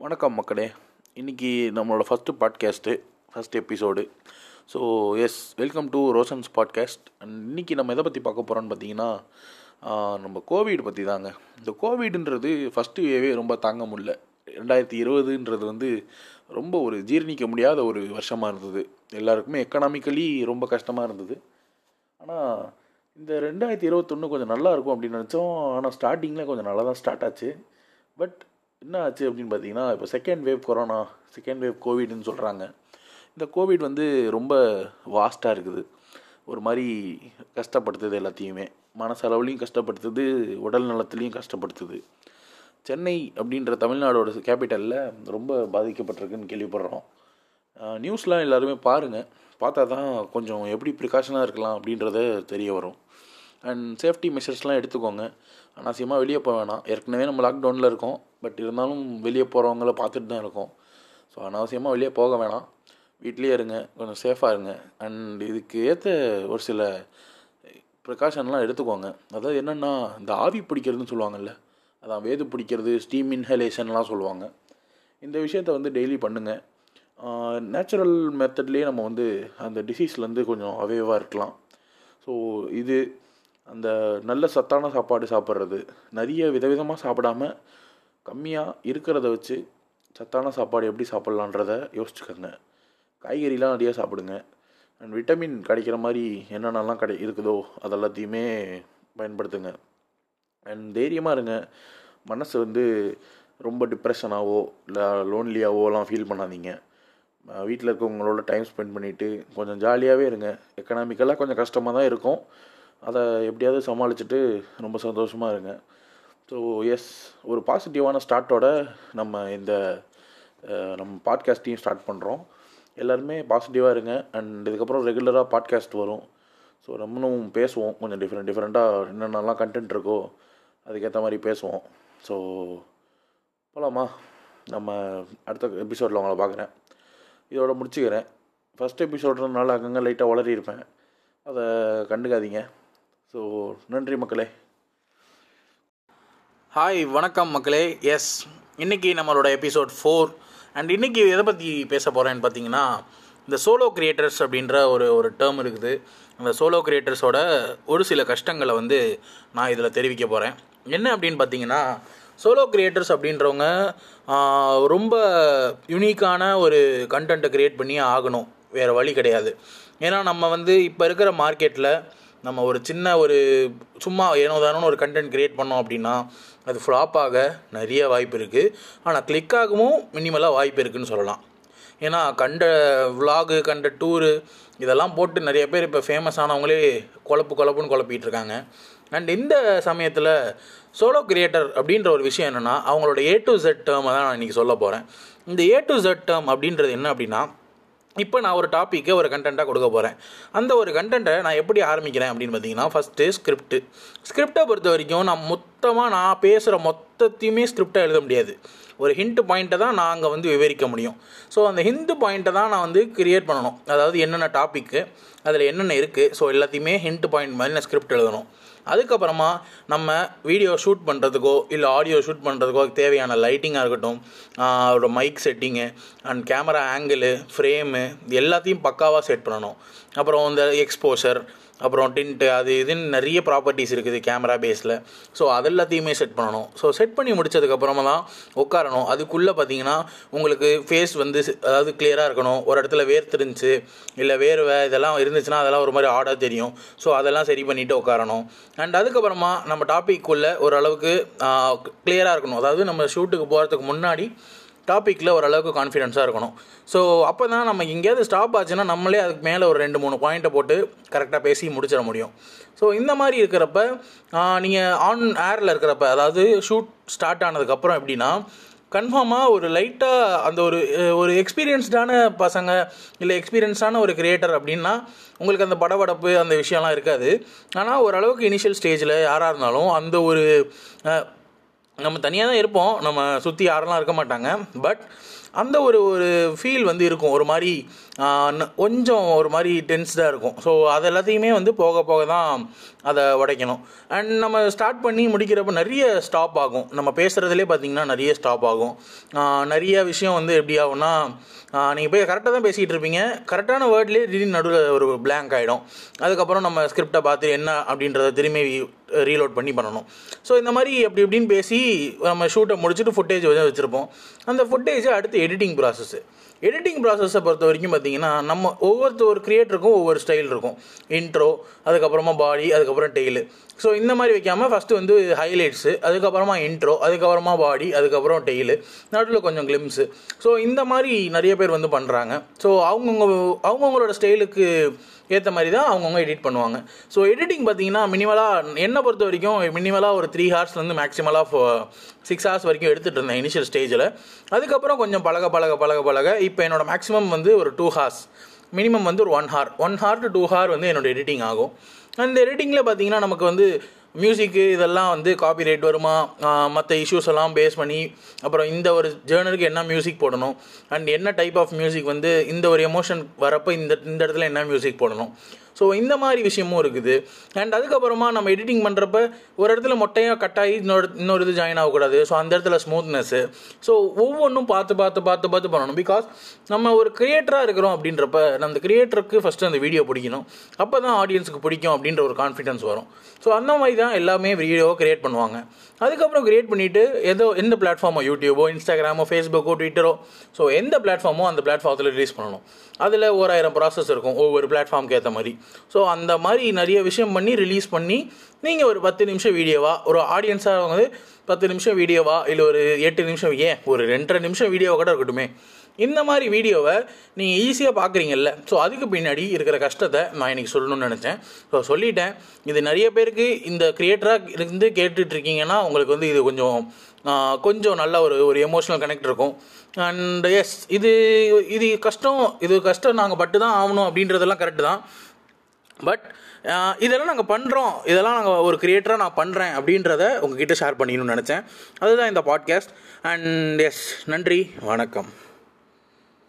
வணக்கம் மக்களே. இன்றைக்கி நம்மளோட first podcast first episode so yes welcome to Roshan's podcast and இன்றைக்கி நம்ம எதை பற்றி பார்க்க போகிறோன்னு பார்த்தீங்கன்னா நம்ம கோவிட் பற்றி தாங்க. இந்த கோவிடுன்றது ஃபஸ்ட்டு வேவே ரொம்ப தாங்க முடில ரெண்டாயிரத்தி இருபதுன்றது வந்து ரொம்ப ஒரு ஜீரணிக்க முடியாத ஒரு வருஷமாக இருந்தது. எல்லாருக்குமே எக்கனாமிக்கலி ரொம்ப கஷ்டமாக இருந்தது. ஆனால் இந்த ரெண்டாயிரத்தி இருபத்தொன்று கொஞ்சம் நல்லா இருக்கும் அப்படின்னு நினச்சோம். ஆனால் ஸ்டார்டிங்கில் கொஞ்சம் நல்லா தான் ஸ்டார்ட் ஆச்சு. பட் என்ன ஆச்சு அப்படின்னு பார்த்தீங்கன்னா இப்போ second wave corona second wave கோவிட்னு சொல்கிறாங்க இந்த கோவிட் வந்து ரொம்ப வாஸ்ட்டாக இருக்குது. ஒரு மாதிரி கஷ்டப்படுத்துது எல்லாத்தையுமே. மனசளவுலையும் கஷ்டப்படுத்துது உடல் நலத்துலேயும் கஷ்டப்படுத்துது. சென்னை அப்படின்ற தமிழ்நாடோட கேபிட்டலில் ரொம்ப பாதிக்கப்பட்டிருக்குன்னு கேள்விப்படுறோம். நியூஸ்லாம் எல்லாருமே பாருங்கள் பார்த்தா தான் கொஞ்சம் எப்படி ப்ரிகாஷனாக இருக்கலாம் அப்படின்றத தெரிய வரும். அண்ட் சேஃப்டி மெஷர்ஸ்லாம் எடுத்துக்கோங்க. அனாவசியமாக வெளியே போக வேணாம். ஏற்கனவே நம்ம லாக்டவுனில் இருக்கோம். பட் இருந்தாலும் வெளியே போகிறவங்கள பார்த்துட்டு தான் இருக்கோம். ஸோ அனாவசியமாக வெளியே போக வேணாம். வீட்லேயே இருங்க. கொஞ்சம் சேஃபாக இருங்க. அண்ட் இதுக்கு ஏற்ற ஒரு சில ப்ரிகாஷன்லாம் எடுத்துக்கோங்க. அதாவது என்னென்னா இந்த ஆவி பிடிக்கிறதுன்னு சொல்லுவாங்கல்ல அதான் வேது பிடிக்கிறது ஸ்டீம் இன்ஹலேஷன்லாம் சொல்லுவாங்க. இந்த விஷயத்த வந்து டெய்லி பண்ணுங்கள் நேச்சுரல் மெத்தட்லேயே நம்ம வந்து அந்த டிசீஸ்லேருந்து கொஞ்சம் அவேவாக இருக்கலாம். ஸோ இது அந்த நல்ல சத்தான சாப்பாடு சாப்பிட்றது நிறைய விதவிதமாக சாப்பிடாம கம்மியாக இருக்கிறத வச்சு சத்தான சாப்பாடு எப்படி சாப்பிட்லான்றத யோசிச்சுக்கோங்க. காய்கறிலாம் நிறையா சாப்பிடுங்க. அண்ட் விட்டமின் கிடைக்கிற மாதிரி என்னென்னலாம் கிடை இருக்குதோ அதெல்லாத்தையுமே பயன்படுத்துங்க. அண்ட் தைரியமாக இருங்க. மனசு வந்து ரொம்ப டிப்ரெஷனாகவோ இல்லை லோன்லியாவோலாம் ஃபீல் பண்ணாதீங்க. வீட்டில் இருக்கவங்களோட டைம் ஸ்பெண்ட் பண்ணிவிட்டு கொஞ்சம் ஜாலியாகவே இருங்க. எக்கனாமிக்கலாக கொஞ்சம் கஷ்டமாக தான் இருக்கும். அதை எப்படியாவது சமாளிச்சுட்டு ரொம்ப சந்தோஷமாக இருங்க. ஸோ எஸ் ஒரு பாசிட்டிவான ஸ்டார்ட்டோட நம்ம இந்த நம்ம பாட்காஸ்ட்டையும் ஸ்டார்ட் பண்ணுறோம் எல்லாருமே பாசிட்டிவாக இருங்க. அண்ட் இதுக்கப்புறம் ரெகுலராக பாட்காஸ்ட் வரும். ஸோ நம்மளும் பேசுவோம். கொஞ்சம் டிஃப்ரெண்ட் டிஃப்ரெண்ட்டாக என்னென்னலாம் கண்டென்ட் இருக்கோ அதுக்கேற்ற மாதிரி பேசுவோம். ஸோ போகலாமா நம்ம அடுத்த எபிசோடில் உங்களை பார்க்குறேன். இதோட முடிச்சுக்கிறேன். ஃபஸ்ட் எபிசோடுனால அங்கங்கே லைட்டாக வளரியிருப்பேன். அதை கண்டுக்காதீங்க. ஸோ நன்றி மக்களே. ஹாய் வணக்கம் மக்களே. எஸ் இன்றைக்கி நம்மளோட எபிசோட் ஃபோர் அண்ட் இன்றைக்கி எதை பற்றி பேச போகிறேன்னு பார்த்தீங்கன்னா இந்த சோலோ கிரியேட்டர்ஸ் அப்படின்ற ஒரு ஒரு டேர்ம் இருக்குது. அந்த சோலோ கிரியேட்டர்ஸோட ஒரு சில கஷ்டங்களை வந்து நான் இதில் தெரிவிக்க போகிறேன் என்ன அப்படின்னு பார்த்தீங்கன்னா சோலோ கிரியேட்டர்ஸ் அப்படின்றவங்க ரொம்ப யூனிக்கான ஒரு கண்டென்ட்டை க்ரியேட் பண்ணி ஆகணும். வேறு வழி கிடையாது. ஏன்னா நம்ம வந்து இப்போ இருக்கிற மார்க்கெட்டில் நம்ம ஒரு சின்ன ஒரு சும்மா ஏனோ தானோன்னு ஒரு கண்டென்ட் க்ரியேட் பண்ணோம் அப்படின்னா அது ஃப்ளாப் ஆக நிறைய வாய்ப்பு இருக்குது ஆனால் கிளிக் ஆகவும் மினிமலாக வாய்ப்பு இருக்குதுன்னு சொல்லலாம். ஏன்னா கண்ட விலாகு கண்ட டூரு இதெல்லாம் போட்டு நிறைய பேர் இப்போ ஃபேமஸ் ஆனவங்களே குழப்பு குழப்புன்னு குழப்பிட்டு இருக்காங்க. அண்ட் இந்த சமயத்தில் சோலோ கிரியேட்டர் அப்படின்ற ஒரு விஷயம் என்னென்னா அவங்களோட ஏ டு ஜெட் டேர்மை தான் நான் இன்றைக்கி சொல்ல போகிறேன் இந்த ஏ டு ஜெட் டேர்ம் அப்படின்றது என்ன அப்படின்னா இப்போ நான் ஒரு டாப்பிக்கை ஒரு கண்டென்ட்டாக கொடுக்க போகிறேன் அந்த ஒரு கண்டென்ட்டை நான் எப்படி ஆரம்பிக்கிறேன் அப்படின்னு பார்த்தீங்கன்னா ஃபஸ்ட்டு ஸ்கிரிப்ட் ஸ்கிரிப்டை பொறுத்த வரைக்கும் நான் மொத்தமாக நான் பேசுகிற மொத்த மொத்தத்தையுமே ஸ்கிரிப்டாக எழுத முடியாது. ஒரு ஹிண்ட் பாயிண்ட்டை தான் நான் அங்கே வந்து விவரிக்க முடியும். ஸோ அந்த ஹிந்து பாயிண்ட்டை தான் நான் வந்து கிரியேட் பண்ணணும். அதாவது என்னென்ன டாப்பிக்கு அதில் என்னென்ன இருக்குது ஸோ எல்லாத்தையுமே ஹிண்ட் பாயிண்ட் மாதிரி நான் ஸ்கிரிப்ட் எழுதணும். அதுக்கப்புறமா நம்ம வீடியோ ஷூட் பண்ணுறதுக்கோ இல்லை ஆடியோ ஷூட் பண்ணுறதுக்கோ தேவையான லைட்டிங்காக இருக்கட்டும் அதோட mic setting and camera angle frame எல்லாத்தையும் பக்காவாக செட் பண்ணணும். அப்புறம் இந்த எக்ஸ்போஷர் அப்புறம் டின்ட்டு அது இதுன்னு நிறைய ப்ராப்பர்ட்டிஸ் இருக்குது கேமரா பேஸில் ஸோ அது எல்லாத்தையுமே செட் பண்ணணும். ஸோ செட் பண்ணி முடிச்சதுக்கப்புறமா தான் உட்காரணும். அதுக்குள்ளே பார்த்தீங்கன்னா உங்களுக்கு ஃபேஸ் வந்து அதாவது கிளியராக இருக்கணும். ஒரு இடத்துல வேர்த்துருந்துச்சு இல்லை வேர்வை இதெல்லாம் இருந்துச்சுன்னா அதெல்லாம் ஒரு மாதிரி ஆடாக தெரியும். ஸோ அதெல்லாம் சரி பண்ணிவிட்டு உட்காரணும். அண்ட் அதுக்கப்புறமா நம்ம டாபிக்குள்ளே ஓரளவுக்கு கிளியராக இருக்கணும். அதாவது நம்ம ஷூட்டுக்கு போகிறதுக்கு முன்னாடி டாப்பிக்கில் ஓரளவுக்கு கான்ஃபிடென்ஸாக இருக்கணும். ஸோ அப்போ தான் நம்ம எங்கேயாவது ஸ்டாப் ஆச்சுன்னா நம்மளே அதுக்கு மேலே ஒரு ரெண்டு மூணு பாயிண்ட்டை போட்டு கரெக்டாக பேசி முடிச்சிட முடியும். ஸோ இந்த மாதிரி இருக்கிறப்ப நீங்கள் ஆன் ஏரில் இருக்கிறப்ப அதாவது ஷூட் ஸ்டார்ட் ஆனதுக்கப்புறம் எப்படின்னா கன்ஃபார்மாக ஒரு லைட்டாக அந்த ஒரு ஒரு எக்ஸ்பீரியன்ஸ்டான பசங்க இல்லை எக்ஸ்பீரியன்ஸ்டான ஒரு கிரியேட்டர் அப்படின்னா உங்களுக்கு அந்த படபடப்பு அந்த விஷயம்லாம் இருக்காது. ஆனால் ஓரளவுக்கு இனிஷியல் ஸ்டேஜில் யாராக இருந்தாலும் அந்த ஒரு நம்ம தனியாக தான் இருப்போம். நம்ம சுற்றி யாரெல்லாம் இருக்க மாட்டாங்க. பட் அந்த ஒரு ஒரு ஃபீல் வந்து இருக்கும். ஒரு மாதிரி கொஞ்சம் ஒரு மாதிரி டென்ஸ்டாக இருக்கும். ஸோ அது எல்லாத்தையுமே வந்து போக போக தான் அதை உடைக்கணும். அண்ட் நம்ம ஸ்டார்ட் பண்ணி முடிக்கிறப்ப நிறைய ஸ்டாப் ஆகும். நம்ம பேசுகிறதுலே பார்த்தீங்கன்னா நிறைய ஸ்டாப் ஆகும். நிறைய விஷயம் வந்து எப்படி ஆகும்னா நீங்கள் போய் கரெக்டாக தான் பேசிகிட்டு இருப்பீங்க. கரெக்டான வேர்ட்லேயே திடீர்னு நடுவில் ஒரு பிளாங்க் ஆகிடும் அதுக்கப்புறம் நம்ம ஸ்கிரிப்டை பார்த்து என்ன அப்படின்றத திரும்பி ரீலோட் பண்ணி பண்ணணும். ஸோ இந்த மாதிரி அப்படி இப்படின்னு பேசி நம்ம ஷூட்டை முடிச்சுட்டு ஃபுட்டேஜ் வச்சுருப்போம். அந்த ஃபுட்டேஜை அடுத்து எடிட்டிங் ப்ராசஸ்ஸு எடிட்டிங் ப்ராசஸை பொறுத்த வரைக்கும் பார்த்தீங்கன்னா நம்ம ஒவ்வொருத்தர் கிரியேட்டருக்கும் ஒவ்வொரு ஸ்டைல் இருக்கும். இன்ட்ரோ அதுக்கப்புறமா பாடி அதுக்கப்புறம் டெய்லு ஸோ இந்த மாதிரி வைக்காமல் ஃபஸ்ட்டு வந்து ஹைலைட்ஸு அதுக்கப்புறமா இன்ட்ரோ அதுக்கப்புறமா பாடி அதுக்கப்புறம் டெய்லு நடுவில் கொஞ்சம் கிளிம்ஸு ஸோ இந்த மாதிரி நிறைய பேர் வந்து பண்ணுறாங்க ஸோ அவங்கவுங்க அவங்கவுங்களோட ஸ்டைலுக்கு ஏற்ற மாதிரி தான் அவங்கவுங்க எடிட் பண்ணுவாங்க. ஸோ எடிட்டிங் பார்த்தீங்கன்னா மினிமலாக என்னை பொறுத்த வரைக்கும் மினிமலாக ஒரு த்ரீ ஹார்ஸ்லேருந்து மேக்ஸிமலாக சிக்ஸ் ஹார்ஸ் வரைக்கும் எடுத்துகிட்டு இருந்தேன் இனிஷியல் ஸ்டேஜில் அதுக்கப்புறம் கொஞ்சம் பழக பழக பழக பழக இப்போ என்னோட மேக்ஸிமம் வந்து ஒரு டூ ஹார்ஸ் மினிமம் வந்து ஒரு one hour one hour to two hour வந்து என்னோட எடிட்டிங் ஆகும். அந்த எடிட்டிங்கில் பார்த்தீங்கன்னா நமக்கு வந்து மியூசிக்கு இதெல்லாம் வந்து காப்பிரைட் வருமா? மற்ற இஷ்யூஸ் எல்லாம் பேஸ் பண்ணி அப்புறம் இந்த ஒரு ஜேர்னலுக்கு என்ன மியூசிக் போடணும்? அண்ட் என்ன டைப் ஆஃப் மியூசிக் வந்து இந்த ஒரு எமோஷன் வரப்போ இந்த இந்த இடத்துல என்ன மியூசிக் போடணும்? ஸோ இந்த மாதிரி விஷயமும் இருக்குது. அண்ட் அதுக்கப்புறமா நம்ம எடிட்டிங் பண்ணுறப்ப ஒரு இடத்துல மொட்டையாக கட்டாகி இன்னொரு இன்னொரு இது ஜாயின் ஆகக்கூடாது. ஸோ அந்த இடத்துல ஸ்மூத்னஸ்ஸு ஸோ ஒவ்வொன்றும் பார்த்து பார்த்து பார்த்து பார்த்து பண்ணணும். பிகாஸ் நம்ம ஒரு கிரியேட்டராக இருக்கிறோம் அப்படின்றப்ப அந்த கிரியேட்டருக்கு ஃபஸ்ட்டு அந்த வீடியோ பிடிக்கணும். அப்போ தான் ஆடியன்ஸுக்கு பிடிக்கும் அப்படின்ற ஒரு கான்ஃபிடன்ஸ் வரும். ஸோ அந்த மாதிரி தான் எல்லாமே வீடியோவை கிரியேட் பண்ணுவாங்க. அதுக்கப்புறம் கிரியேட் பண்ணிவிட்டு ஏதோ எந்த பிளாட்ஃபார்மோ யூடியூபோ இன்ஸ்டாகிராமோ ஃபேஸ்புக்கோ ட்விட்டரோ ஸோ எந்த பிளாட்ஃபார்மோ அந்த பிளாட்ஃபார்த்தில் ரிலீஸ் பண்ணணும். அதில் ஓராயிரம் ப்ராசஸ் இருக்கும் ஒவ்வொரு பிளாட்ஃபார்ம்க்கு ஏற்ற மாதிரி. ஸோ அந்த மாதிரி நிறைய விஷயம் பண்ணி ரிலீஸ் பண்ணி நீங்கள் ஒரு பத்து நிமிஷம் வீடியோவா ஒரு ஆடியன்ஸாக வந்து பத்து நிமிஷம் வீடியோவா இல்லை ஒரு எட்டு நிமிஷம் ஏன் ஒரு ரெண்டரை நிமிஷம் வீடியோவை கூட இருக்கட்டுமே. இந்த மாதிரி வீடியோவை நீங்கள் ஈஸியாக பார்க்குறீங்கல்ல ஸோ அதுக்கு பின்னாடி இருக்கிற கஷ்டத்தை நான் இன்றைக்கி சொல்லணும்னு நினச்சேன். ஸோ சொல்லிட்டேன். இது நிறைய பேருக்கு இந்த க்ரியேட்டராக இருந்து கேட்டுட்ருக்கீங்கன்னா உங்களுக்கு வந்து இது கொஞ்சம் கொஞ்சம் நல்ல ஒரு ஒரு எமோஷனல் கனெக்ட் இருக்கும். அண்ட் எஸ் இது இது கஷ்டம் இது கஷ்டம் நாங்கள் பட்டு தான் ஆகணும் அப்படின்றதெல்லாம் கரெக்டு தான். பட் uh, இதெல்லாம் நாங்கள் பண்ணுறோம் இதெல்லாம் நாங்கள் ஒரு கிரியேட்டராக நான் பண்ணுறேன் அப்படின்றத உங்ககிட்ட ஷேர் பண்ணிக்கணும்னு நினச்சேன். அதுதான் இந்த பாட்காஸ்ட் அண்ட் எஸ் நன்றி. வணக்கம்.